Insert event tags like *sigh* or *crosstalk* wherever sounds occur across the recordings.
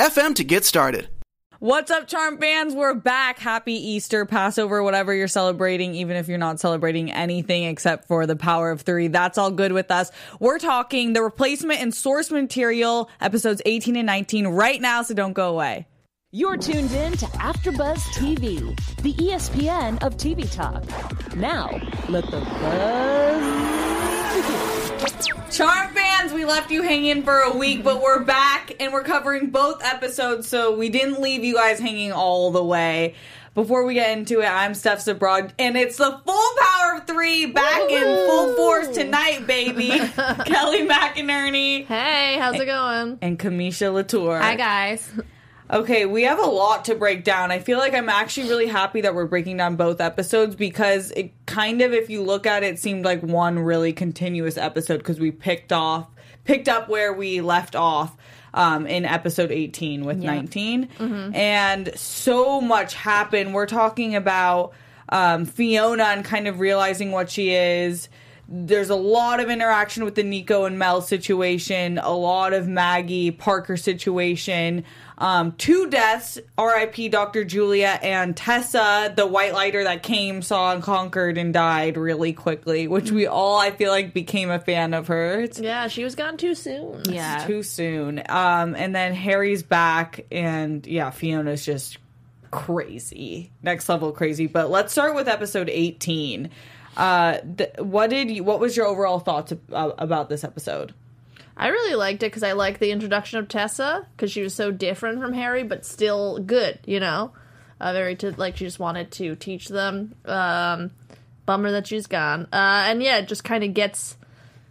anchor.fm to get started. What's up, Charm fans? We're back. Happy Easter, Passover, whatever you're celebrating, even if you're not celebrating anything except for the power of three. That's all good with us. We're talking the replacement and source material, episodes 18 and 19, right now, so don't go away. You're tuned in to AfterBuzz TV, the ESPN of TV talk. Now, let the buzz begin. Charm fans, we left you hanging for a week, but we're back and we're covering both episodes, so we didn't leave you guys hanging all the way. Before we get into it, I'm Steph Zabrod, and it's the full power of three back in full force tonight, baby. *laughs* Kelly McInerney Hey, how's it going? and Kamisha Latour. Hi, guys. Okay, we have a lot to break down. I feel like I'm actually really happy that we're breaking down both episodes because it kind of, if you look at it, seemed like one really continuous episode because we picked off, picked up where we left off um, in episode 18 with 19, and so much happened. We're talking about um, Fiona and kind of realizing what she is there's a lot of interaction with the Nico and Mel situation, a lot of Maggie Parker situation. Um, two deaths, R.I.P. Dr. Julia and Tessa, the white lighter that came, saw, and conquered and died really quickly, which we all, I feel like, became a fan of her. Yeah, she was gone too soon. it's too soon. Um, and then Harry's back, and yeah, Fiona's just crazy, next level crazy. But let's start with episode eighteen. Uh, th- what did you? What was your overall thoughts ab- about this episode? I really liked it because I liked the introduction of Tessa because she was so different from Harry, but still good. You know, uh, very to like she just wanted to teach them. Um, bummer that she's gone. Uh, and yeah, it just kind of gets.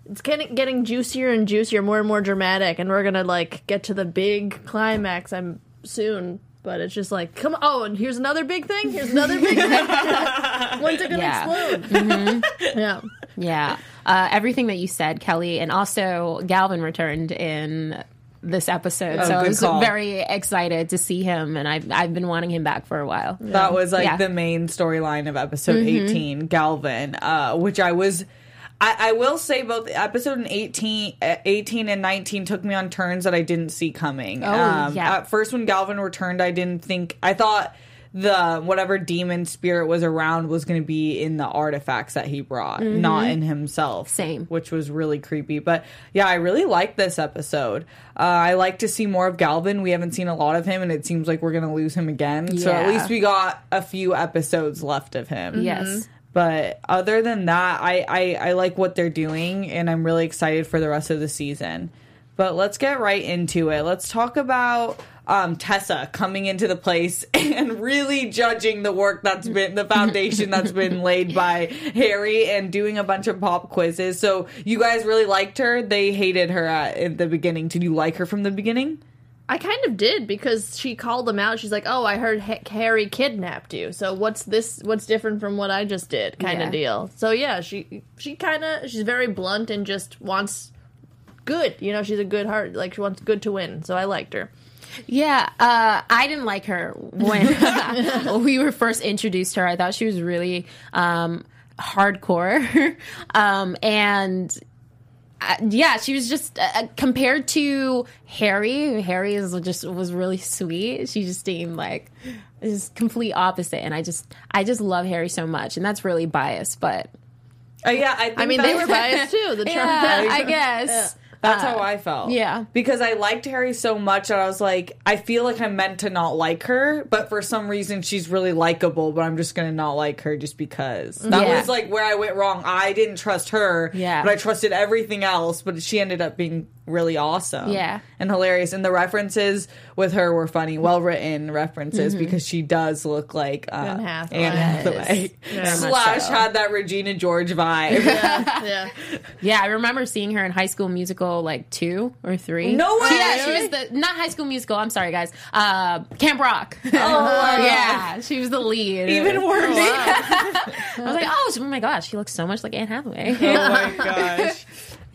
It's getting getting juicier and juicier, more and more dramatic, and we're gonna like get to the big climax. I'm soon, but it's just like, come on! Oh, and here's another big thing. Here's another big thing. *laughs* When's it gonna Yeah. explode? *laughs* Yeah. Yeah. Uh, everything that you said, Kelly, and also Galvin returned in this episode, Oh, so I was call. very excited to see him, and I've I've been wanting him back for a while. That was like Yeah. the main storyline of episode 18, Galvin, uh, which I was. I, I will say both episode and 18, uh, 18 and 19 took me on turns that I didn't see coming. Oh, yeah. At first, when Galvin returned, I didn't think. I thought the whatever demon spirit was around was going to be in the artifacts that he brought, not in himself. Mm-hmm. Same. Which was really creepy. But yeah, I really like this episode. Uh, I like to see more of Galvin. We haven't seen a lot of him, and it seems like we're going to lose him again. So at least we got a few episodes left of him. Yes. But other than that, I, I, I like what they're doing, and I'm really excited for the rest of the season. But let's get right into it. Let's talk about um, Tessa coming into the place *laughs* and really judging the work that's been the foundation that's been *laughs* laid by Harry and doing a bunch of pop quizzes. So you guys really liked her. They hated her at, at the beginning. Did you like her from the beginning? I kind of did because she called them out. She's like, "Oh, I heard ha- Harry kidnapped you. So what's this? What's different from what I just did?" Kind Yeah. of deal. So yeah, she she kind of she's very blunt and just wants good. You know, she's a good heart. Like she wants good to win. So I liked her. Yeah, uh, I didn't like her when *laughs* *laughs* we were first introduced to her. I thought she was really um, hardcore, *laughs* um, and uh, yeah, she was just uh, compared to Harry. Harry is just was really sweet. She just seemed like is complete opposite, and I just I just love Harry so much, and that's really biased, but Uh, yeah, I, think I mean, they were biased too. The yeah, Trump I guess. That's how uh, I felt. yeah. Because I liked Harry so much that I was like, I feel like I'm meant to not like her, but for some reason she's really likable, but I'm just gonna not like her just because. That Yeah. was like where I went wrong. I didn't trust her, Yeah. but I trusted everything else, but she ended up being really awesome. Yeah. And hilarious. And the references with her were funny, well written references because she does look like uh, Anne Hathaway. Anne Hathaway. Very much Slash so. had that Regina George vibe. yeah. *laughs* Yeah, I remember seeing her in High School Musical like two or three. No way! Yeah, she was the not High School Musical. I'm sorry, guys. Uh, Camp Rock. Oh my *laughs* yeah, she was the lead. Even worse. *laughs* I was like, oh, oh my gosh, she looks so much like Anne Hathaway. oh my gosh.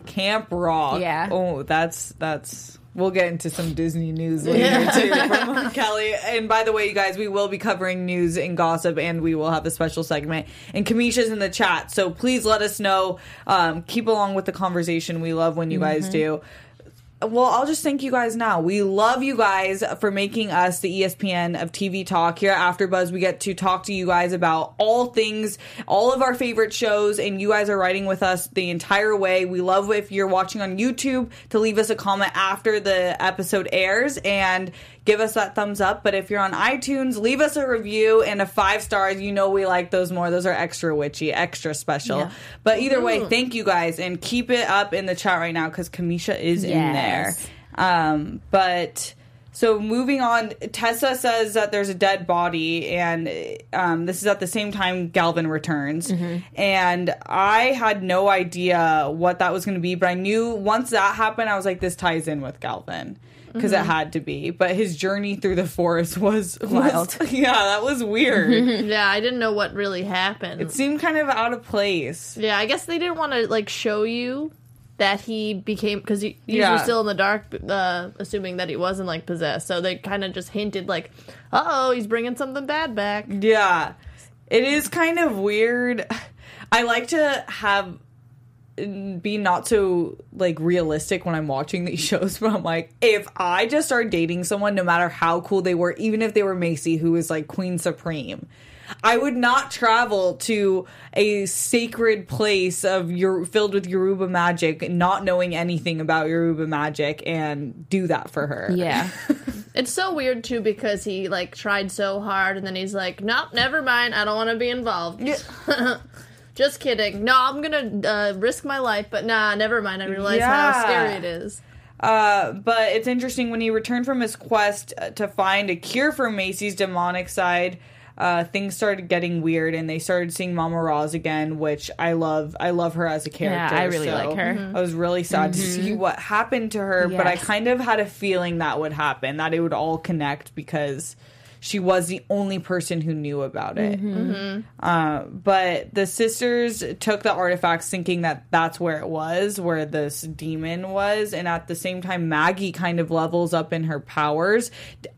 Camp Rock. Yeah. Oh, that's that's. We'll get into some Disney news later too from *laughs* Kelly. And by the way, you guys, we will be covering news and gossip, and we will have a special segment. And Kamisha's in the chat, so please let us know. Um, keep along with the conversation. We love when you guys do. Well, I'll just thank you guys now. We love you guys for making us the ESPN of TV talk. Here at AfterBuzz, we get to talk to you guys about all things, all of our favorite shows, and you guys are writing with us the entire way. We love if you're watching on YouTube to leave us a comment after the episode airs and give us that thumbs up. But if you're on iTunes, leave us a review and a five stars. You know we like those more. Those are extra witchy, extra special. Yeah. But either way, thank you guys and keep it up in the chat right now because Kamisha is in there. Um, but so moving on, Tessa says that there's a dead body, and um, this is at the same time Galvin returns. And I had no idea what that was going to be, but I knew once that happened, I was like, this ties in with Galvin. Because it had to be, but his journey through the forest was *laughs* Wild. was- *laughs* yeah, that was weird. *laughs* Yeah, I didn't know what really happened. it seemed kind of out of place. yeah, I guess they didn't want to like show you that he became because he, he Yeah. was still in the dark, uh, assuming that he wasn't like possessed. So they kind of just hinted like, "Uh oh, he's bringing something bad back." Yeah. It is kind of weird. *sighs* I like to have be not so like realistic when I'm watching these *laughs* shows, but I'm like, if I just start dating someone, no matter how cool they were, even if they were Macy, who is like Queen Supreme, I would not travel to a sacred place of your filled with Yoruba magic, not knowing anything about Yoruba magic, and do that for her. yeah. *laughs* It's so weird too because he like tried so hard and then he's like, "Nope, never mind. I don't want to be involved." *laughs* Just kidding. No, I'm gonna uh, risk my life, but nah, never mind. I realize Yeah. how scary it is. Uh, but it's interesting when he returned from his quest uh, to find a cure for Macy's demonic side. Uh, things started getting weird, and they started seeing Mama Roz again, which I love. I love her as a character. Yeah, I really so like her. I was really sad to see what happened to her, but I kind of had a feeling that would happen, that it would all connect because she was the only person who knew about it. Mm-hmm. Mm-hmm. Uh, but the sisters took the artifacts thinking that that's where it was, where this demon was, and at the same time, Maggie kind of levels up in her powers.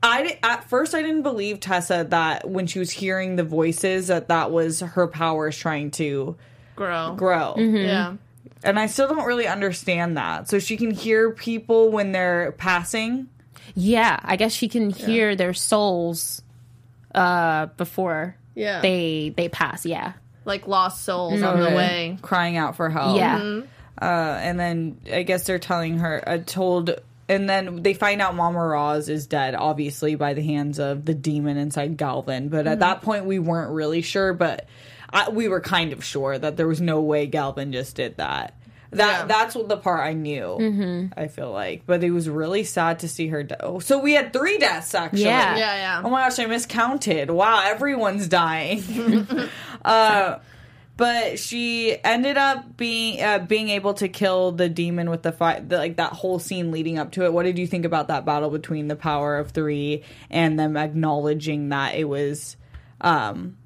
I at first I didn't believe Tessa that when she was hearing the voices that that was her powers trying to Grow. grow. Mm-hmm. Yeah. And I still don't really understand that. So she can hear people when they're passing. Yeah, I guess she can hear their souls uh before Yeah. they they pass. Yeah. like lost souls on the way. crying out for help. Yeah. Uh, and then I guess they're telling her, uh, told, and then they find out Mama Roz is dead, obviously by the hands of the demon inside Galvin. But at that point, we weren't really sure, but I, we were kind of sure that there was no way Galvin just did that. That Yeah. that's what the part I knew. I feel like, but it was really sad to see her. Die. Oh, so we had three deaths actually. Yeah. Yeah, yeah. Oh my gosh, I miscounted. Wow, everyone's dying. *laughs* *laughs* uh, but she ended up being uh, being able to kill the demon with the fight, like that whole scene leading up to it. What did you think about that battle between the power of three and them acknowledging that it was? Um,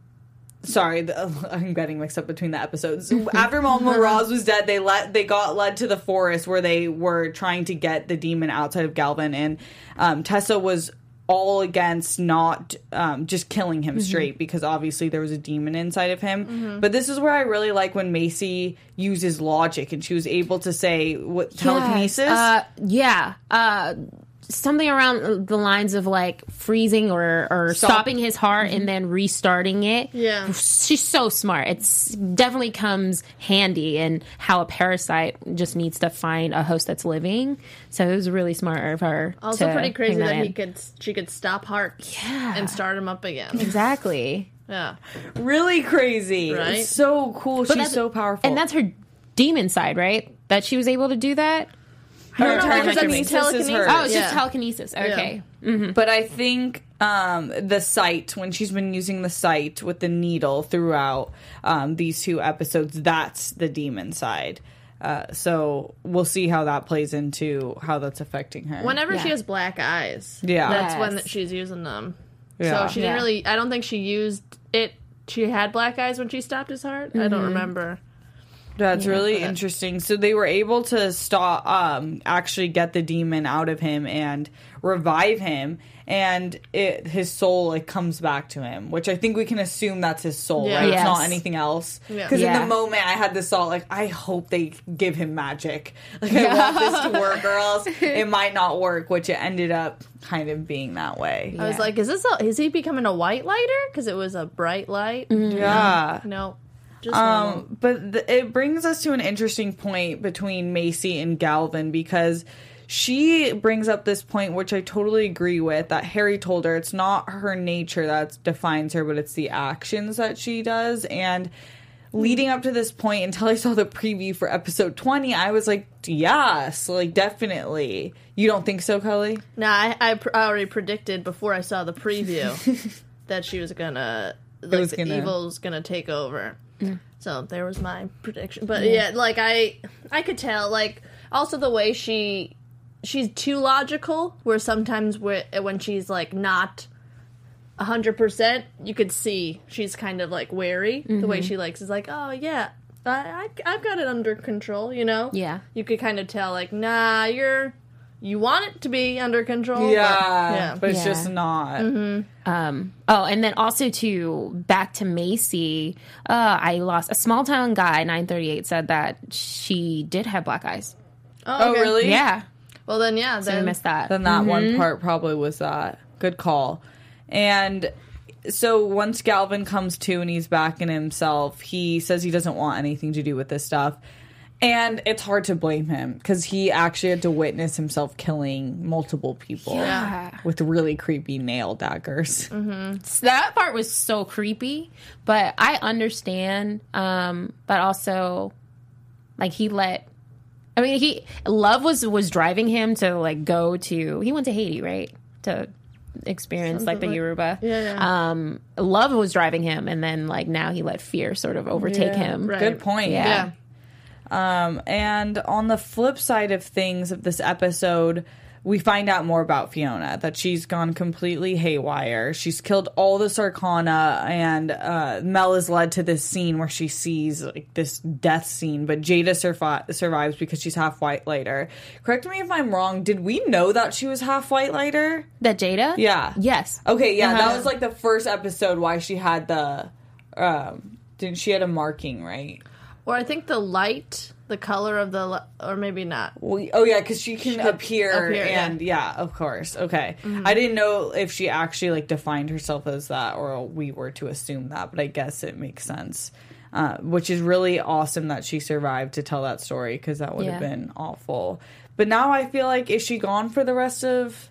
sorry, the, *laughs* I'm getting mixed up between the episodes. *laughs* After Mama Roz was dead, they let they got led to the forest where they were trying to get the demon outside of Galvin, and um, Tessa was all against not um, just killing him straight because obviously there was a demon inside of him. But this is where I really like when Macy uses logic and she was able to say what telekinesis. Yes. Uh, yeah. Uh, something around the lines of like freezing or, or Stop. stopping his heart and then restarting it. Yeah. She's so smart. It's definitely comes handy in how a parasite just needs to find a host that's living. So it was really smart of her. Also to pretty crazy bring that, he could she could stop hearts Yeah. and start him up again. Exactly. Yeah. really crazy. Right? So cool. She's so powerful. And that's her demon side, right? That she was able to do that. Or no, because I mean telekinesis her. Oh, it's Yeah. just telekinesis. Okay. But I think um, the sight, when she's been using the sight with the needle throughout um, these two episodes, that's the demon side. Uh, so we'll see how that plays into how that's affecting her. Whenever she has black eyes, Yeah. that's when Yes. she's using them. Yeah. So she didn't Yeah. really. I don't think she used it. She had black eyes when she stopped his heart. I Mm-hmm. don't remember. That's really but- interesting. So they were able to stop, um, actually get the demon out of him and revive him, and it his soul like comes back to him, which I think we can assume that's his soul, Yeah. right? It's not anything else. Yeah. Because in the moment I had this thought, like I hope they give him magic. *laughs* Like I want this to work, or else *laughs* it might not work. Which it ended up kind of being that way. I was like, "Is this? A, is he becoming a white lighter? Because it was a bright light." Yeah. No, just. Um, but th- it brings us to an interesting point between Macy and Galvin because she brings up this point, which I totally agree with, that Harry told her it's not her nature that defines her, but it's the actions that she does. And leading up to this point, until I saw the preview for episode 20, I was like, yes, like definitely. You don't think so, Kelly? No, I, I, pr- I already predicted before I saw the preview *laughs* that she was gonna, like, was the gonna- evil's gonna take over. Mm. So there was my prediction. But yeah, like I, I could tell. Like also the way she, she's too logical. Where sometimes whe- when she's like not. hundred percent, you could see she's kind of like wary. The way mm-hmm. she likes is like, oh yeah, I, I I've got it under control. You know. Yeah. You could kind of tell like, nah, you're you want it to be under control. but- Yeah. yeah. But it's Yeah. just not. Um, oh, and then also to back to Macy, uh, I lost a small town guy. Nine thirty eight said that she did have black eyes. Oh, okay. really? Yeah, Well then, yeah. so I Then missed that. then that one part probably was that. Good call. And so once Galvin comes to and he's back in himself, he says he doesn't want anything to do with this stuff. And it's hard to blame him because he actually had to witness himself killing multiple people Yeah. with really creepy nail daggers. So that part was so creepy, but I understand. Um, but also, like he let. I mean, he love was was driving him to like go to. He went to Haiti, right? To experience like the like- Yoruba. Yeah, yeah. Um, love was driving him, and then like now he let fear sort of overtake him. right. Good point. Yeah. Um, and on the flip side of things of this episode, we find out more about Fiona that she's gone completely haywire. She's killed all the Sarkana, and uh, Mel is led to this scene where she sees like this death scene. But Jada survi- survives because she's half white lighter. Correct me if I'm wrong. Did we know that she was half white lighter? That Jada. Yeah. Yes. Okay, yeah, that Uh-huh. was like the first episode why she had the. Um, didn't she had a marking right? Or I think the light, the color of the, li- or maybe not. Well, oh yeah, because she can appear, appear, and yeah. of course. Okay, I didn't know if she actually like defined herself as that, or we were to assume that, but I guess it makes sense. Uh, which is really awesome that she survived to tell that story because that would have Yeah. been awful. But now I feel like is she gone for the rest of?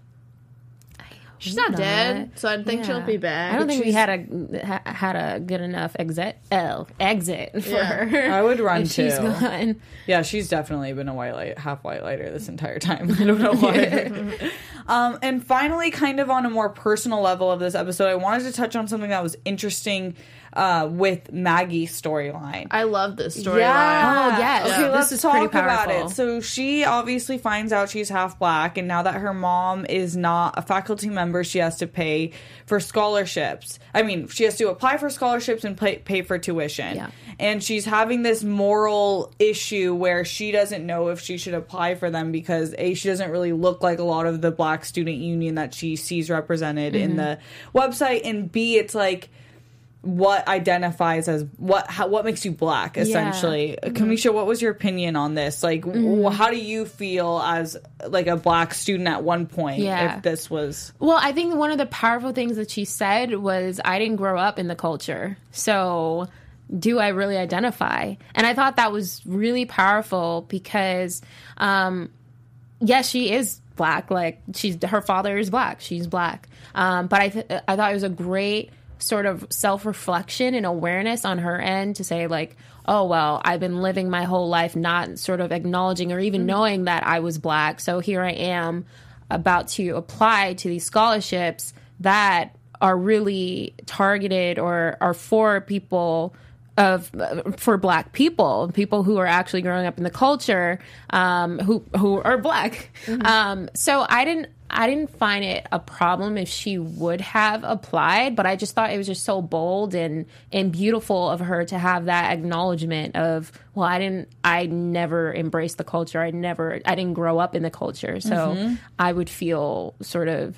She's not, dead, so I think she'll be back. I don't think we had a ha, had a good enough exit oh, exit *laughs* for Yeah. her. I would run if she's too. gone. Yeah, she's definitely been a white light, half white lighter this entire time. *laughs* I don't know why. *laughs* um, and finally, kind of on a more personal level of this episode, I wanted to touch on something that was interesting uh, with Maggie's storyline. I love this storyline. Yeah. Oh, yes. Okay, Yeah. let's This is talk about it. So she obviously finds out she's half black, and now that her mom is not a faculty member, she has to pay for scholarships. I mean, she has to apply for scholarships and pay, pay for tuition. Yeah. And she's having this moral issue where she doesn't know if she should apply for them because A, she doesn't really look like a lot of the black student union that she sees represented in Mm-hmm. the website, and B, it's like what identifies as what how, what makes you black essentially Mm-hmm. kamisha what was your opinion on this like w how do you feel as like a black student at one point Yeah. if this was Well, I think one of the powerful things that she said was, "I didn't grow up in the culture, so." Do I really identify? And I thought that was really powerful because, um, yes, she is black. Like she's her father is black. She's black. Um, but I th- I thought it was a great sort of self reflection and awareness on her end to say, like, oh, well, I've been living my whole life not sort of acknowledging or even knowing that I was black. So here I am about to apply to these scholarships that are really targeted or are for people of for black people people who are actually growing up in the culture um, who who are black. Um, so i didn't i didn't find it a problem if she would have applied but i just thought it was just so bold and and beautiful of her to have that acknowledgement of well i didn't i never embraced the culture. I never i didn't grow up in the culture. So i would feel sort of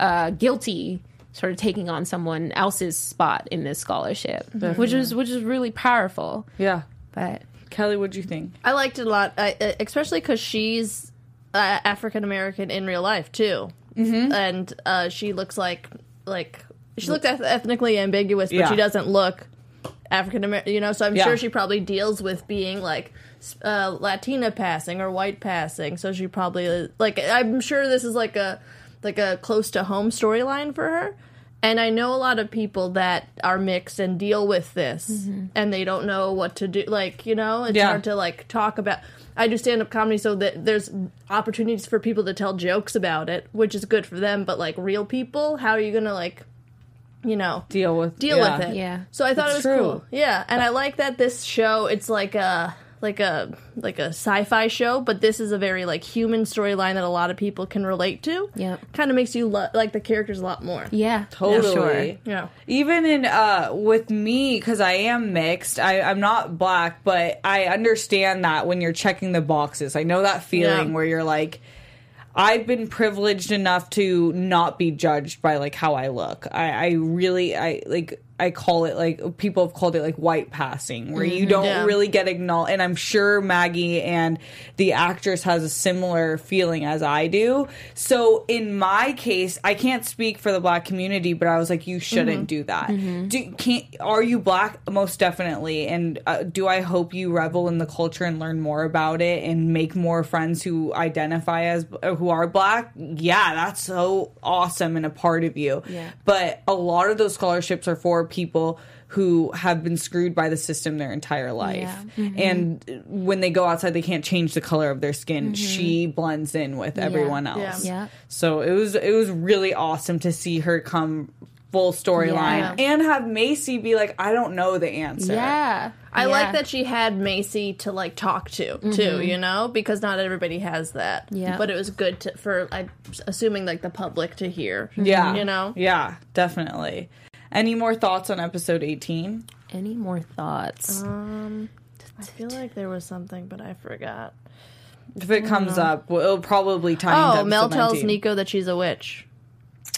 uh, guilty sort of taking on someone else's spot in this scholarship which is which is really powerful. Yeah. but Kelly, what'd you think? I liked it a lot, I, uh, especially because she's uh, African American in real life too, mm-hmm. and uh, she looks like like she looks eth- ethnically ambiguous, but Yeah. she doesn't look African American. You know, so I'm Yeah. sure she probably deals with being like uh, Latina passing or white passing. So she probably like I'm sure this is like a like a close to home storyline for her. And I know a lot of people that are mixed and deal with this, mm-hmm. and they don't know what to do. Like you know, it's Yeah. hard to like talk about. I do stand up comedy, so that there's opportunities for people to tell jokes about it, which is good for them. But like real people, how are you gonna like, you know, Deal with deal yeah. with it. Yeah. So I thought It's it was true. cool. Yeah, and I like that this show. It's like a like a like a sci-fi show, but this is a very like human storyline that a lot of people can relate to. Yeah, kind of makes you lo- like the characters a lot more. yeah Totally. sure. Yeah. Even in uh with me because I am mixed. I I'm not black, but I understand that when you're checking the boxes. I know that feeling Yeah. where you're like I've been privileged enough to not be judged by like how I look. I, I really I like I call it like people have called it like white passing, where you don't Yeah. really get acknowledged. And I'm sure Maggie and the actress has a similar feeling as I do. So in my case, I can't speak for the black community, but I was like, you shouldn't do that. Do, can't are you black? Most definitely. And uh, do I hope you revel in the culture and learn more about it and make more friends who identify as uh, who are black? Yeah, that's so awesome and a part of you. Yeah. But a lot of those scholarships are for people who have been screwed by the system their entire life. Yeah. And when they go outside, they can't change the color of their skin. Mm-hmm. She blends in with everyone else. Yeah. Yeah. So it was it was really awesome to see her come full storyline Yeah. and have Macy be like, I don't know the answer. yeah I Yeah. like that she had Macy to like talk to too, mm-hmm. you know, because not everybody has that. Yeah. But it was good to, for I assuming like the public to hear. Yeah. You know. Yeah, definitely. Any more thoughts on episode 18? any more thoughts Um, I feel like there was something, but I forgot. If it comes up, well, it'll probably tie into Oh, episode Mel tells 19. Nico that she's a witch.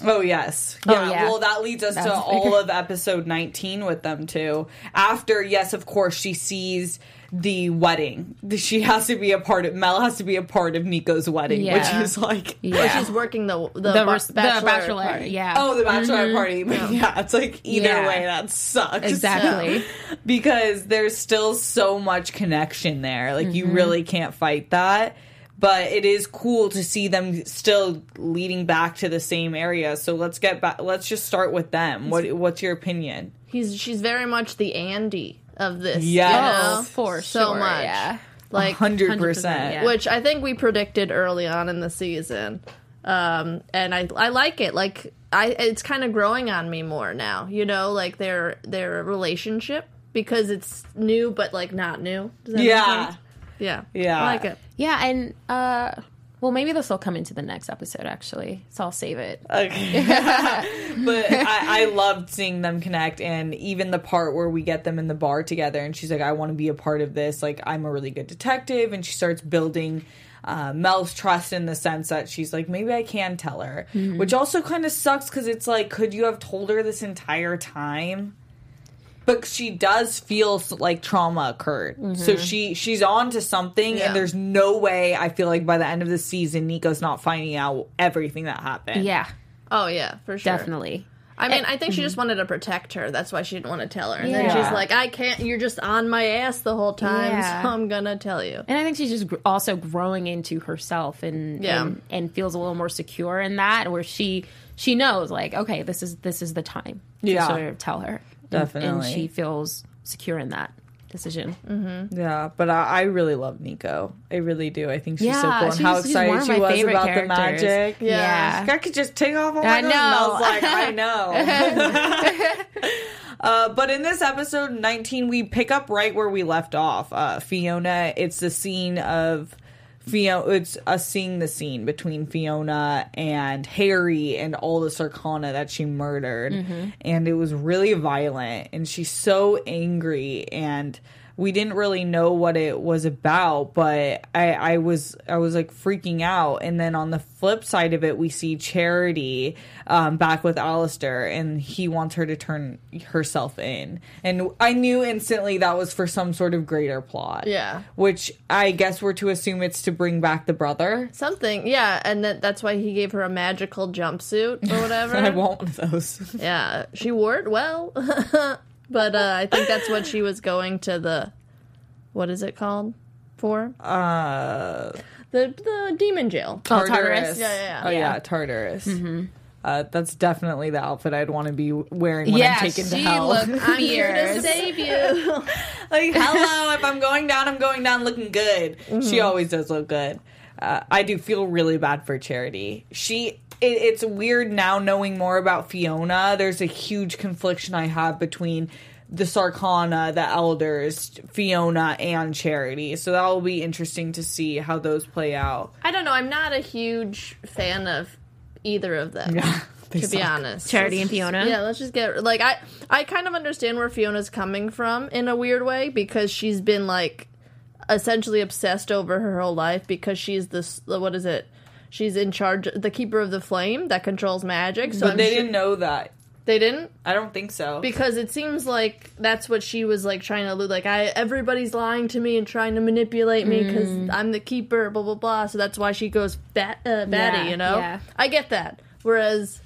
Oh yes, Oh, yeah. yeah. Well, that leads us to That's- all of episode nineteen with them too. After, yes, of course, she sees the wedding. She has to be a part of. Mel has to be a part of Nico's wedding, Yeah. which is like, yeah Or she's working the the, the, ba- res- the bachelor, bachelor party. yeah oh, the bachelor mm-hmm. party. *laughs* But yeah, it's like either Yeah. way, that sucks. exactly *laughs* because there's still so much connection there. Like you mm-hmm. really can't fight that. But it is cool to see them still leading back to the same area. So let's get back. Let's just start with them. What What's your opinion? He's she's very much the Andy of this. Yes. you know? oh for so sure much. yeah Like Hundred percent. yeah. which I think we predicted early on in the season. Um, and I I like it. Like I it's kind of growing on me more now. You know, like their their relationship because it's new but like not new. Does that make Yeah. Sense? Yeah. Yeah. I like it. yeah and uh well maybe this will come into the next episode actually so i'll save it Okay. *laughs* but I, I loved seeing them connect, and even the part where we get them in the bar together, and she's like, "I want to be a part of this. Like, I'm a really good detective," and she starts building. Uh, Mel's trust in the sense that she's like, maybe I can tell her, which also kind of sucks because it's like, could you have told her this entire time? But she does feel like trauma occurred, so mm-hmm. she she's on to something, Yeah. and there's no way I feel like by the end of the season, Nico's not finding out everything that happened. yeah Oh yeah, for sure. definitely I mean, eh, I think she mm-hmm. just wanted to protect her. That's why she didn't want to tell her. And then Yeah. she's like, "I can't. You're just on my ass the whole time, Yeah. so I'm gonna tell you." And I think she's just also growing into herself and, Yeah. and and feels a little more secure in that, where she she knows like, okay, this is this is the time to Yeah. sort of tell her, And- Definitely. and she feels secure in that decision. Yeah, but I, I really love Nico. I really do. I think she's so Yeah, cool. And she's- how excited she was about characters. the magic. Yeah. I could just take off all I my clothes. And I know. was like, I know. *laughs* uh, but in this episode 19, we pick up right where we left off. Uh, Fiona, it's the scene of Fiona. It's us seeing the scene between Fiona and Harry and all the Sarkana that she murdered, mm-hmm. and it was really violent. And she's so angry and we didn't really know what it was about, but I, I was I was like freaking out. And then on the flip side of it, we see Charity um, back with Alistair, and he wants her to turn herself in. And I knew instantly that was for some sort of greater plot. Yeah. which I guess we're to assume it's to bring back the brother. Something, yeah, and that, that's why he gave her a magical jumpsuit or *laughs* whatever. I want one of those. Yeah, she wore it well, *laughs* but uh, I think that's what she was going to the. What is it called? For Uh, the the demon jail. Oh, Tartarus. Yeah, yeah, yeah. Oh yeah, Yeah. Tartarus. Uh, that's definitely the outfit I'd want to be wearing when I'm taken to hell. looked *laughs* I'm here to save you. *laughs* like, hello, if I'm going down, I'm going down looking good. She always does look good. Uh, I do feel really bad for Charity. She, it, it's weird now knowing more about Fiona. There's a huge confliction I have between the Sarkana, the Elders, Fiona, and Charity. So that will be interesting to see how those play out. I don't know. I'm not a huge fan of either of them. *laughs* they to be honest, Charity and Fiona. Yeah, let's just get like I I kind of understand where Fiona's coming from in a weird way because she's been like essentially obsessed over her whole life because she's this what is it? She's in charge the keeper of the flame that controls magic. So But I'm they sure- didn't know that. they didn't I don't think so. because it seems like that's what she was like trying to allude like I everybody's lying to me and trying to manipulate me because I'm the keeper blah blah blah so that's why she goes bat uh, batty Yeah, you know yeah. I get that whereas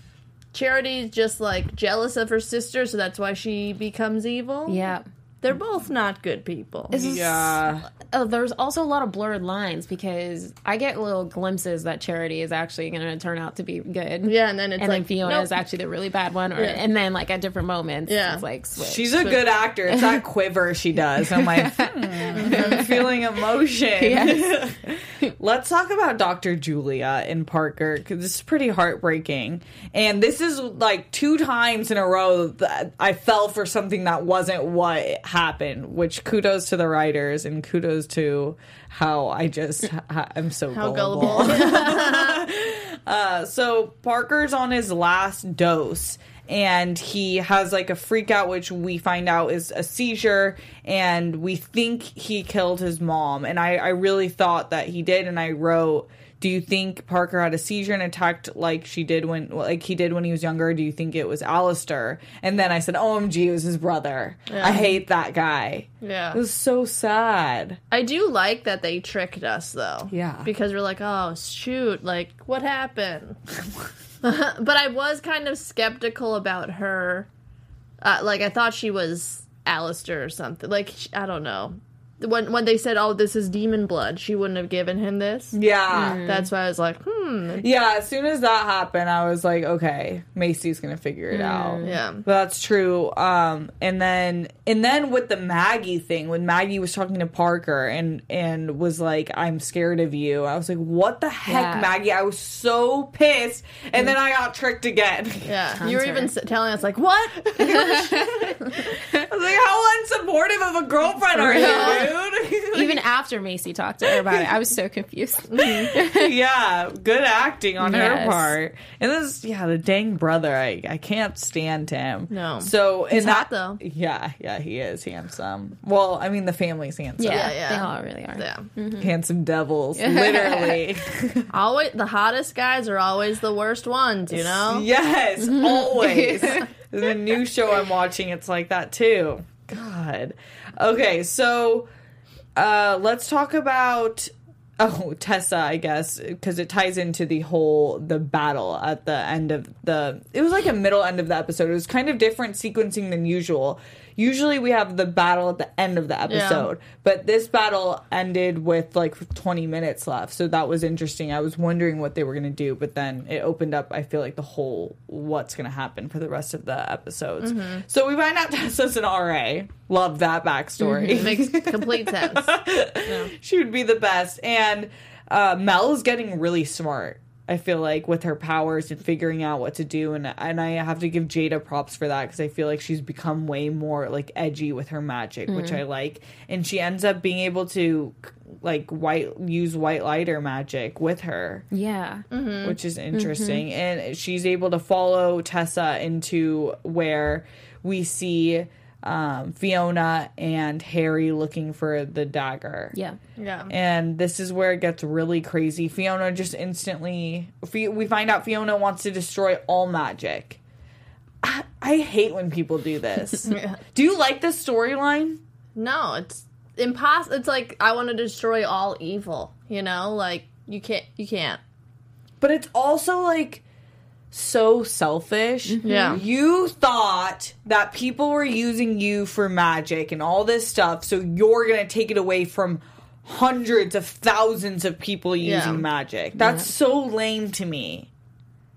Charity's just like jealous of her sister so that's why she becomes evil Yeah. they're both not good people is- yeah. Oh, there's also a lot of blurred lines because I get little glimpses that Charity is actually going to turn out to be good. yeah and then it's And like then Fiona nope. is actually the really bad one, or, Yeah. and then like at different moments, Yeah. it's like switch. She's a good actor. It's that *laughs* quiver she does. I'm like, hmm, I'm feeling emotion. *laughs* Yes. *laughs* Let's talk about Dr. Julia and Parker because this is pretty heartbreaking. And this is like two times in a row that I fell for something that wasn't what happened, which kudos to the writers and kudos to how I just, *laughs* ha- I'm so how gullible. gullible *laughs* Uh, so Parker's on his last dose and he has like a freak out which we find out is a seizure and we think he killed his mom and I, I really thought that he did and I wrote do you think Parker had a seizure and attacked like she did when like he did when he was younger? Do you think it was Alistair? And then I said, OMG, it was his brother. I hate that guy. yeah It was so sad. I do like that they tricked us though. Yeah. Because we're like, oh shoot, like what happened? *laughs* but I was kind of skeptical about her. Uh, like I thought she was Alistair or something. Like I don't know. When when they said, "Oh, this is demon blood," she wouldn't have given him this. Yeah. That's why I was like, hmm. Yeah, as soon as that happened, I was like, okay, Macy's gonna figure it out. Yeah. But that's true. Um, and then and then with the Maggie thing, when Maggie was talking to Parker and and was like, "I'm scared of you," I was like, "What the heck, Yeah. Maggie?" I was so pissed, and then I got tricked again. Yeah. You were even telling us like, what? *laughs* *laughs* I was like, "How unsupportive a girlfriend are you, dude?" *laughs* Even after Macy talked to her about it, I was so confused. *laughs* yeah, good acting on her part. And this, yeah, the dang brother, I, I can't stand him. No. So He's and hot, that, though. Yeah, yeah, he is handsome. Well, I mean, the family's handsome. Yeah, yeah. they all really are. yeah. Mm-hmm. Handsome devils, *laughs* literally. Always the hottest guys are always the worst ones. You know. yes, mm-hmm. always. the new show I'm watching, it's like that too. God. Okay, so uh, let's talk about oh Tessa, I guess, because it ties into the whole the battle at the end of the. It was like a middle end of the episode. It was kind of different sequencing than usual. Usually we have the battle at the end of the episode, but this battle ended with like 20 minutes left, so that was interesting. I was wondering what they were gonna do, but then it opened up. I feel like the whole what's gonna happen for the rest of the episodes. So we find out *laughs* Tessa's an RA. Love that backstory. It makes complete *laughs* sense. she would be the best. And uh, Mel is getting really smart. I feel like with her powers and figuring out what to do, and and I have to give Jada props for that because I feel like she's become way more like edgy with her magic, which I mm-hmm. like. And she ends up being able to like white use white lighter magic with her Yeah. Mm-hmm. which is mm-hmm. interesting. And she's able to follow Tessa into where we see um, Fiona and Harry looking for the dagger. Yeah. Yeah. And this is where it gets really crazy. Fiona just instantly, we find out Fiona wants to destroy all magic. I, I hate when people do this. *laughs* Do you like this storyline? No, it's impossible. It's like I want to destroy all evil. You know, like you can't. You can't. But it's also like so selfish. Mm-hmm. Yeah. You thought that people were using you for magic and all this stuff, so you're going to take it away from hundreds of thousands of people using Yeah. magic. That's so lame to me.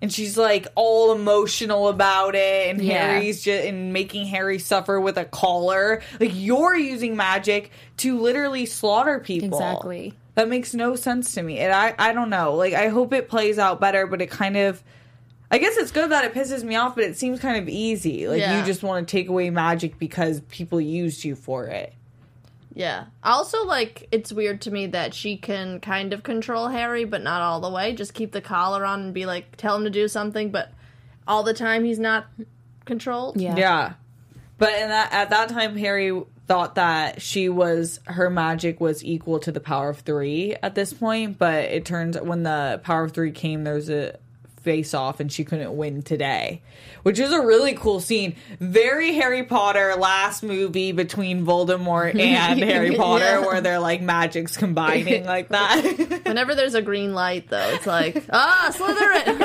And she's like all emotional about it, and Yeah. Harry's just and making Harry suffer with a collar. Like you're using magic to literally slaughter people. Exactly. That makes no sense to me. And I, I don't know. Like, I hope it plays out better, but it kind of. I guess it's good that it pisses me off, but it seems kind of easy. Like, Yeah. you just want to take away magic because people used you for it. Yeah. Also, like, it's weird to me that she can kind of control Harry, but not all the way. Just keep the collar on and be like, tell him to do something, but all the time he's not controlled. Yeah. Yeah. But in that, at that time, Harry thought that she was, her magic was equal to the power of three at this point. But it turns, when the power of three came, there was a face off and she couldn't win today, which is a really cool scene. Very Harry Potter last movie between Voldemort *laughs* and Harry Potter, Yeah. where they're like magics combining like that. *laughs* Whenever there's a green light, though, it's like, *laughs* ah, Slytherin!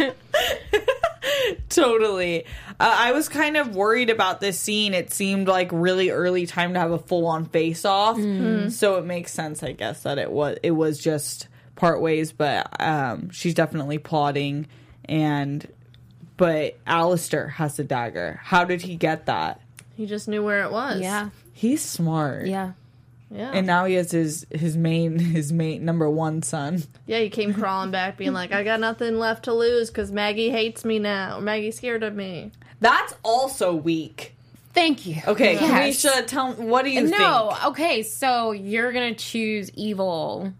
Voldemort! totally. Uh, I was kind of worried about this scene. It seemed like really early time to have a full on face off, so it makes sense, I guess, that it was it was just part ways. But um, she's definitely plotting, and but Alistair has the dagger. How did he get that? He just knew where it was. Yeah. He's smart. Yeah. Yeah. And now he has his his main his main number one son. yeah, he came crawling back being like, I got nothing left to lose because Maggie hates me now. Maggie's scared of me. That's also weak. Thank you. Okay, Yes. Kamisha, tell what do you No, think? No, okay, so you're gonna choose evil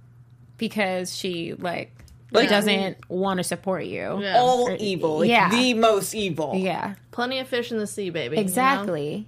because she like, Like- doesn't want to support you. Yeah. All Or- evil, like yeah. the most evil. Yeah, Plenty of fish in the sea, baby. you know? exactly.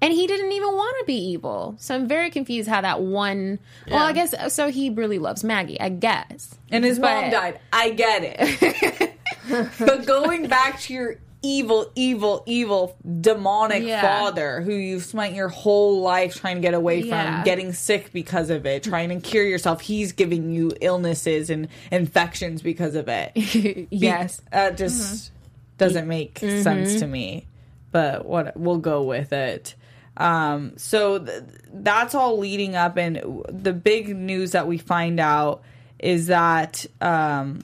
And he didn't even want to be evil. So I'm very confused how that one. Well, Yeah. I guess uh, so. He really loves Maggie, I guess. And his mom But- died. I get it. *laughs* but going back to your evil, evil, evil, demonic Yeah. father who you've spent your whole life trying to get away from, getting sick because of it, trying to cure yourself, he's giving you illnesses and infections because of it. *laughs* yes. That just doesn't make sense to me. But what we'll go with it. Um, so th- that's all leading up, and the big news that we find out is that um,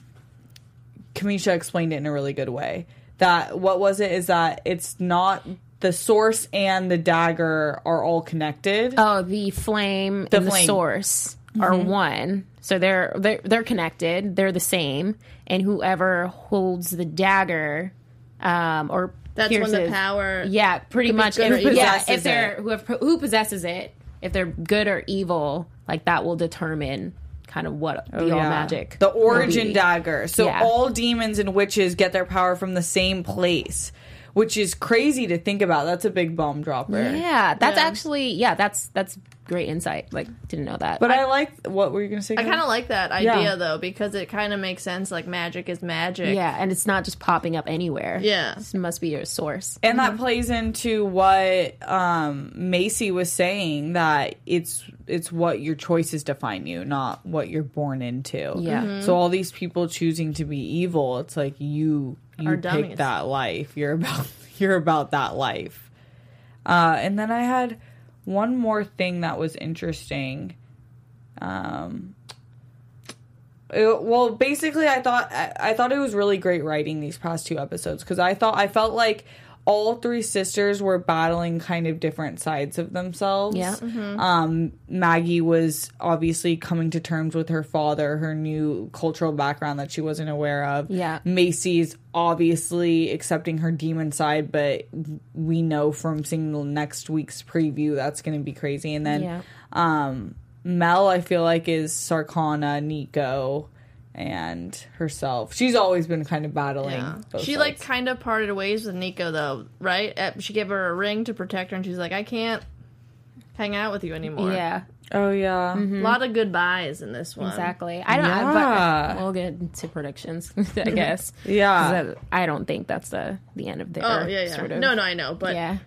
Kamisha explained it in a really good way. That what was it is that it's not the source and the dagger are all connected. Oh, the flame The and flame. the source are one. So they're they're they're connected. They're the same. And whoever holds the dagger, um, or That's when the power. Yeah, pretty much. good If, yeah, if they're it. whoever who possesses it, if they're good or evil, like that will determine kind of what oh, the all Oh, Yeah. magic. The will origin be. dagger. So Yeah. all demons and witches get their power from the same place, which is crazy to think about. That's a big bomb dropper. Yeah, that's Yeah. actually yeah, that's that's great insight. Like, didn't know that. But I, like what were you gonna say? I kind of like that idea Yeah. though because it kind of makes sense. Like magic is magic. yeah, and it's not just popping up anywhere. Yeah. This must be your source. And that plays into what um, Macy was saying that it's it's what your choices define you, not what you're born into. Yeah. Mhm. So all these people choosing to be evil, it's like you you Are pick that life. You're about *laughs* you're about that life. Uh, and then I had one more thing that was interesting. Um, it- well, basically, I thought I, I thought it was really great writing these past two episodes because I thought I felt like all three sisters were battling kind of different sides of themselves. Yeah. Um, Maggie was obviously coming to terms with her father, her new cultural background that she wasn't aware of. Yeah. Macy's obviously accepting her demon side, but we know from seeing the next week's preview that's going to be crazy. And then Yeah. um, Mel, I feel like, is Sarkana, Nico, and herself. She's always been kind of battling. Yeah. both She sides. like kind of parted ways with Nico though, right? Uh, She gave her a ring to protect her, and she's like, "I can't hang out with you anymore." Yeah, oh yeah, a lot of goodbyes in this one. exactly. I don't. Yeah. But we'll get into predictions, *laughs* I guess. yeah. I I don't think that's the the end of their. Oh yeah, yeah. Sort of. No, no, I know, but Yeah.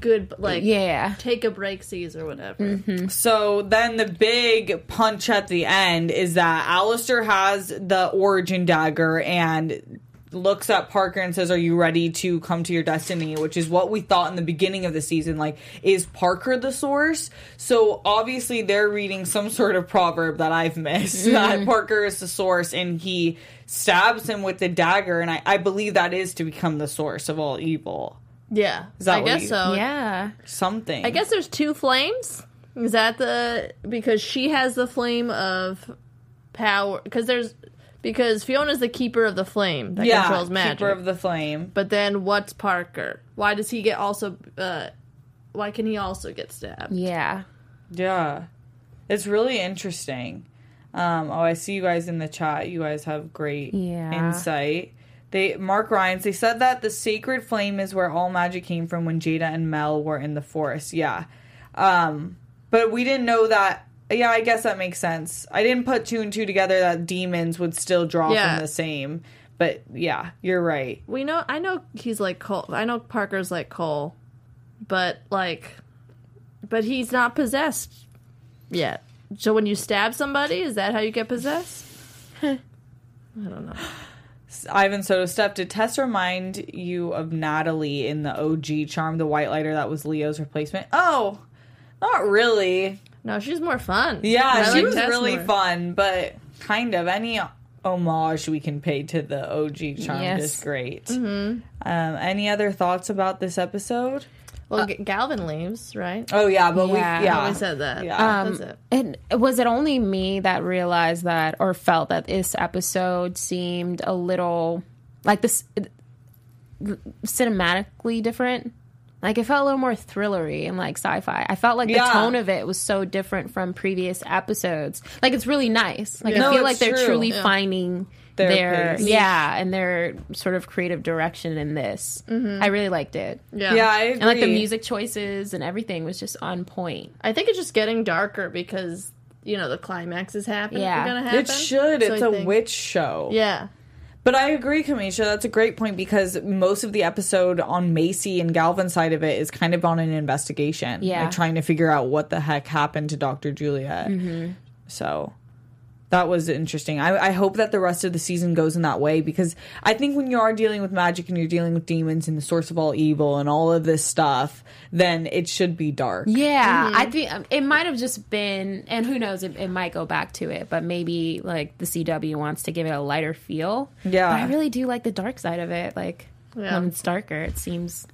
Good, like Yeah. take a break, seas or whatever. Mm-hmm. So then the big punch at the end is that Alastair has the origin dagger and looks at Parker and says, Are you ready to come to your destiny? Which is what we thought in the beginning of the season. Like, is Parker the source? So obviously they're reading some sort of proverb that I've missed *laughs* that mm-hmm. Parker is the source and he stabs him with the dagger. And I, I believe that is to become the source of all evil. Yeah, Is that I what guess you- so. Yeah. Something. I guess there's two flames. Is that the because she has the flame of power? Because there's because Fiona's the keeper of the flame that yeah, controls magic. Keeper of the Flame. but then what's Parker? Why does he get also? Uh, why can he also get stabbed? Yeah. Yeah. It's really interesting. Um, oh, I see you guys in the chat. You guys have great Yeah. insight. They Mark Ryan's they said that the sacred flame is where all magic came from when Jada and Mel were in the forest. Yeah. Um, but we didn't know that yeah, I guess that makes sense. I didn't put two and two together that demons would still draw Yeah. from the same. But yeah, you're right. We know. I know he's like Cole. I know Parker's like Cole, but like, but he's not possessed yet. So when you stab somebody, is that how you get possessed? *laughs* I don't know. Ivan Soto Steph, did Tess remind you of Natalie in the OG Charm, the Whitelighter that was Leo's replacement? Oh, not really. No, she's more fun. Yeah, I she like was Tess really more. fun, but kind of any homage we can pay to the OG Charm Yes. is great. Mm-hmm. Um, any other thoughts about this episode? Well, G- Galvin leaves, right? Oh yeah, but Yeah. we yeah We said that. Yeah. Um, it. And was it only me that realized that or felt that this episode seemed a little like this cinematically different? Like it felt a little more thrillery and like sci-fi. I felt like the Yeah. tone of it was so different from previous episodes. Like it's really nice. Like No, I feel like it's they're true. truly Yeah. finding Their their, pace. yeah and their sort of creative direction in this. Mm-hmm. I really liked it. Yeah. yeah, I agree. And like the music choices and everything was just on point. I think it's just getting darker because you know the climax is happening. Yeah. gonna happen. It should. So it's I a think- witch show. Yeah. But I agree, Kamisha. That's a great point because most of the episode on Macy and Galvin's side of it is kind of on an investigation. Yeah. Like trying to figure out what the heck happened to Dr. Juliet. Mm-hmm. So that was interesting. I, I hope that the rest of the season goes in that way because I think when you are dealing with magic and you're dealing with demons and the source of all evil and all of this stuff, then it should be dark. Yeah, I think um, it might have just been, and who knows, it, it might go back to it, but maybe like the CW wants to give it a lighter feel. Yeah. but I really do like the dark side of it. Like Yeah. when it's darker, it seems.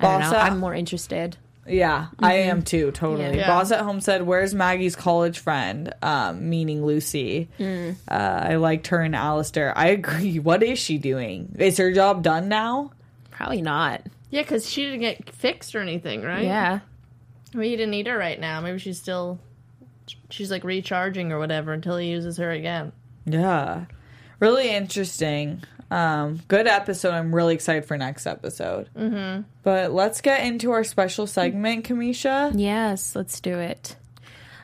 I don't Boss know. I'm more interested. Yeah, I am too, totally. Yeah. Boss at home said, Where's Maggie's college friend? Um, meaning Lucy. Uh, I liked her and Alastair. I agree. *laughs* What is she doing? Is her job done now? Probably not. Yeah, because she didn't get fixed or anything, right? Yeah, Maybe he didn't need her right now. Maybe she's still, she's like recharging or whatever until he uses her again. Yeah. Really interesting. Um, good episode. I'm really excited for next episode. Mm-hmm. But let's get into our special segment, Kamisha. yes. Let's do it.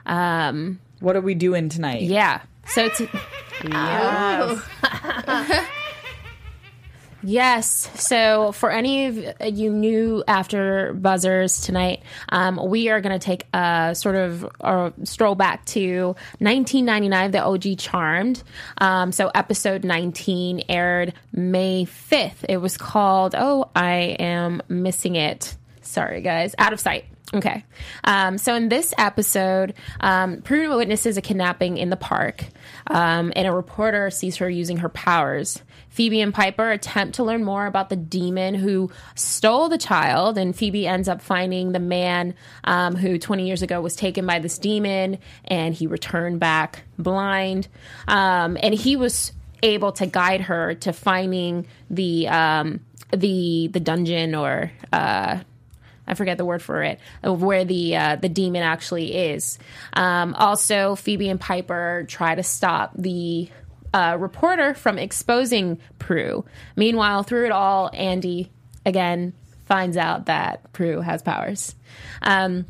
Um, What are we doing tonight? yeah. So to, *laughs* Yes. *laughs* So, for any of you new after buzzers tonight, um, we are going to take a sort of a stroll back to 1999, the OG Charmed. Um, so, episode 19 aired May 5th. It was called, oh, I am missing it. Sorry, guys. Out of sight. Okay. Um, so in this episode, um, witnesses a kidnapping in the park, um, and a reporter sees her using her powers. Phoebe and Piper attempt to learn more about the demon who stole the child, and Phoebe ends up finding the man um, who 20 years ago was taken by this demon, and he returned back blind. Um, and he was able to guide her to finding the um, the the dungeon or uh, I forget the word for it, of where the uh, the demon actually is. Um, also, Phoebe and Piper try to stop the uh, reporter from exposing Prue. Meanwhile, through it all, Andy again finds out that Prue has powers. Um,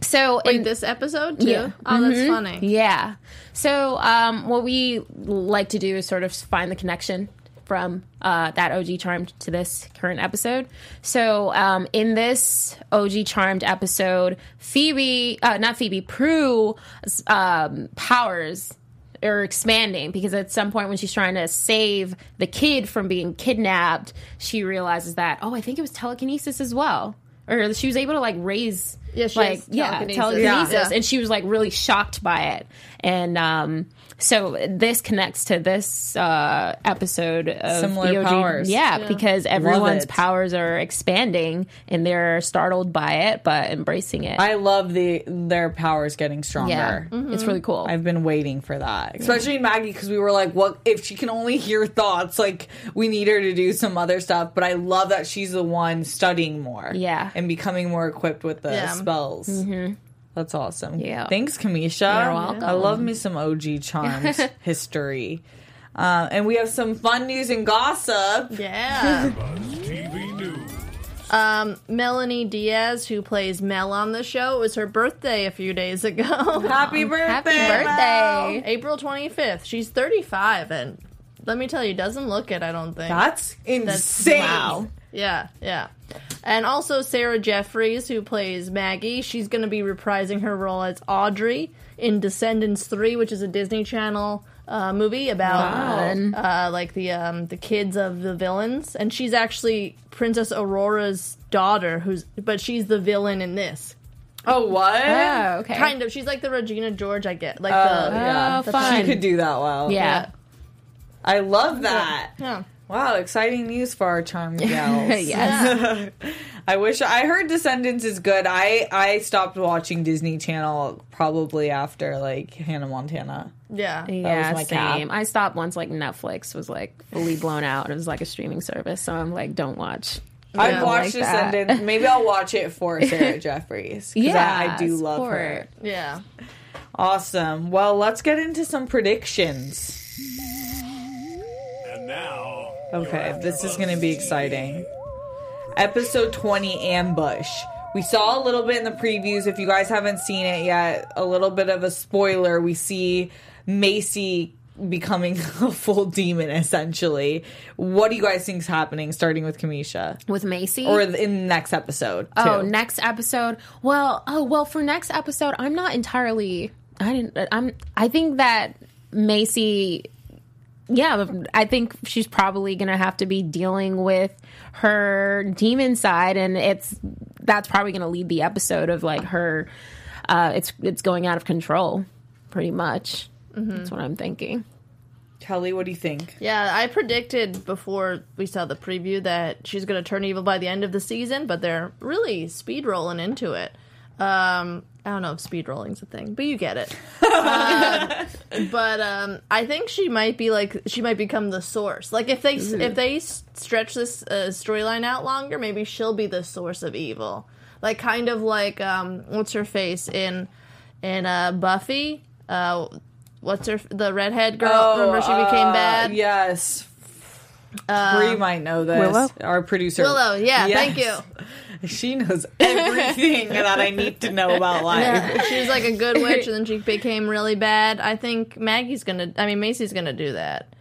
so Wait, in this episode too? Yeah. Oh, that's funny. yeah. So, um, what we like to do is sort of find the connection from uh, that OG Charmed to this current episode. So, um, in this OG Charmed episode, Phoebe, uh, not Phoebe, Prue's um, powers are expanding because at some point when she's trying to save the kid from being kidnapped, she realizes that, oh, I think it was telekinesis as well. Or she was able to like raise Yeah, she like has yeah telekinesis. telekinesis, Yeah. and she was like really shocked by it and um so this connects to this uh episode of Similar the OG powers. Yeah, because everyone's powers are expanding and they're startled by it but embracing it I love the their powers getting stronger. yeah Mm-hmm. it's really cool I've been waiting for that, especially Maggie, because we were like, "What if she can only hear thoughts? Like, we need her to do some other stuff." But I love that she's the one studying more, Yeah. and becoming more equipped with the Yeah. spells. Mm-hmm. That's awesome. Yeah. thanks, Kamisha. You're welcome. I love me some OG Charms *laughs* history, uh, and we have some fun news and gossip. Yeah. Um, Melonie Diaz, who plays Mel on the show, it was her birthday a few days ago. *laughs* *laughs* Happy birthday! happy Mel. birthday April 25th. She's 35, and let me tell you, doesn't look it, I don't think. That's insane. wow Yeah, yeah. And also Sarah Jeffries, who plays Maggie, she's going to be reprising her role as Audrey in Descendants 3, which is a Disney Channel uh, movie about Fun. uh, like the um, the kids of the villains, and she's actually Princess Aurora's daughter, who's but she's the villain in this. Oh, what? oh okay Kind of, she's like the Regina George, I get, like Oh, the yeah. Oh, fun. She could do that well. yeah I love that. yeah. Wow, exciting news for our charmed *laughs* gals. yes *laughs* I wish I heard Descendants is good. I I stopped watching Disney Channel probably after like Hannah Montana. Yeah. yeah was my cap. same I stopped once like Netflix was like fully blown out it was like a streaming service so I'm like don't watch I've watched like that. Descendants. Maybe I'll watch it for *laughs* Sarah Jeffries. 'cause I, I do love her. support. Yeah. Awesome. Well, let's get into some predictions. And now, Okay, this is going to be exciting. Episode 20 Ambush. We saw a little bit in the previews. If you guys haven't seen it yet, a little bit of a spoiler. We see Macy becoming *laughs* a full demon, essentially. What do you guys think is happening, starting with Kamisha? with Macy Or in the next episode? Oh, too? Oh, next episode. Well, oh well, for next episode, I'm not entirely. I didn't. I'm. I think that Macy. Yeah, I think she's probably gonna have to be dealing with her demon side, and it's that's probably gonna lead the episode of like her. Uh, it's it's going out of control, pretty much. That's what I'm thinking. Kelly, what do you think? Yeah, I predicted before we saw the preview that she's going to turn evil by the end of the season, but they're really speed rolling into it. Um, I don't know if speed rolling's a thing, but you get it. *laughs* Um, but um, I think she might be like she might become the source. Like if they if they stretch this uh, storyline out longer, maybe she'll be the source of evil. Like kind of like um, what's her face in in uh, Buffy. Uh, what's her the redhead girl? Remember she became uh, bad. Yes. Bree might know this. Willow? Our producer. Willow, yeah, Yes. thank you. She knows everything *laughs* that I need to know about life. Yeah, she was like a good witch, and then she *laughs* became really bad. I think Maggie's gonna. I mean, Macy's gonna do that.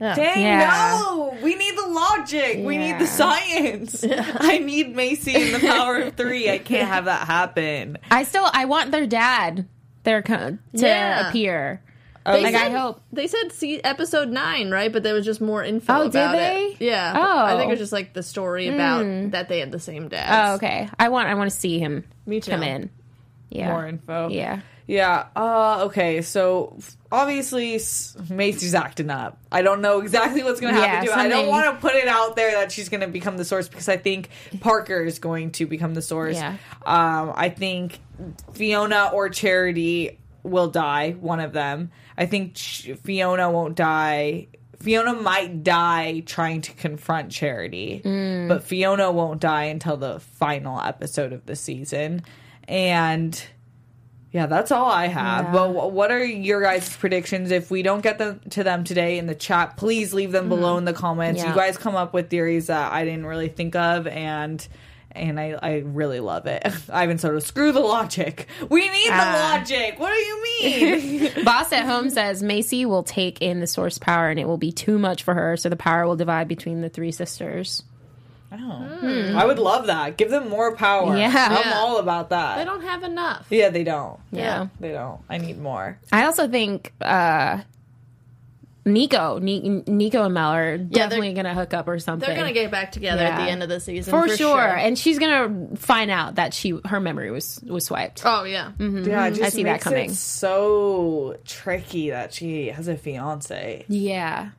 Yeah. Dang, Yeah. no! We need the logic. We need the Yeah. science. *laughs* I need Macy and the power of three. I can't have that happen. I still I want their dad their co- to Yeah. appear. They Like, I said- hope- they said see episode nine, right? But there was just more info. Oh, did about they? It. Yeah. Oh. I think it was just like the story about that they had the same dad. Oh, okay. I want I want to see him Me too. come in. Yeah. More info. Yeah. Yeah. Uh, okay. So obviously Macy's acting up. I don't know exactly what's going to happen Yeah, to her. I don't want to put it out there that she's going to become the source because I think Parker is going to become the source. Yeah. Um, I think Fiona or Charity will die. One of them. I think Fiona won't die. Fiona might die trying to confront Charity, Mm. but Fiona won't die until the final episode of the season. And yeah, that's all I have. Yeah. But what are your guys' predictions? If we don't get them to them today in the chat, please leave them below in the comments. Yeah. You guys come up with theories that I didn't really think of, and and I, I really love it. *laughs* Ivan Soto, screw the logic. We need the Ah. logic. What do you mean? *laughs* Boss at home says Macy will take in the source power and it will be too much for her, so the power will divide between the three sisters. oh, I would love that. Give them more power. Yeah. I'm Yeah. all about that. They don't have enough. yeah, they don't. Yeah. They don't. I need more. I also think uh Niko, Ni- Niko and Mel are definitely gonna hook up or something. They're gonna get back together at the end of the season for, for, sure. and she's gonna find out that she her memory was was swiped. oh yeah, mm-hmm. Yeah, it just see that makes it coming. so tricky that she has a fiance. Yeah,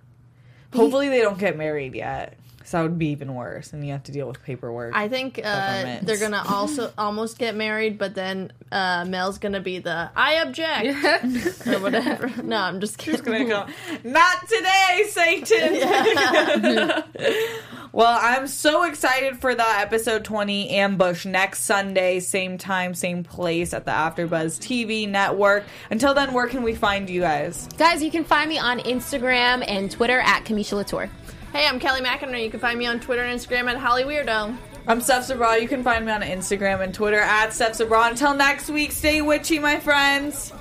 Hopefully, they don't get married yet. So that would be even worse, and you have to deal with paperwork. I think uh, they're gonna also *laughs* almost get married, but then uh, Mel's gonna be the I object *laughs* or whatever. *laughs* No, I'm just kidding. gonna go, not today, Satan. well, I'm so excited for the episode 20 ambush next Sunday, same time, same place at the AfterBuzz TV network. Until then, where can we find you guys? guys, you can find me on Instagram and Twitter at Kamisha Latour. Hey, I'm Kelly McInerney. You can find me on Twitter and Instagram at Holly Weirdo. I'm Steph Sabra. You can find me on Instagram and Twitter at Steph Sabra. Until next week, stay witchy, my friends.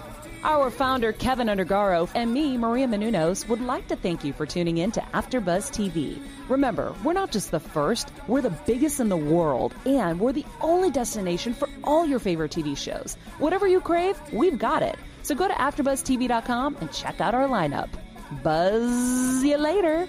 Our founder, Keven Undergaro, and me, Maria Menounos, would like to thank you for tuning in to AfterBuzz TV. Remember, we're not just the first, we're the biggest in the world, and we're the only destination for all your favorite TV shows. Whatever you crave, we've got it. So go to AfterBuzzTV.com and check out our lineup. Buzz you later.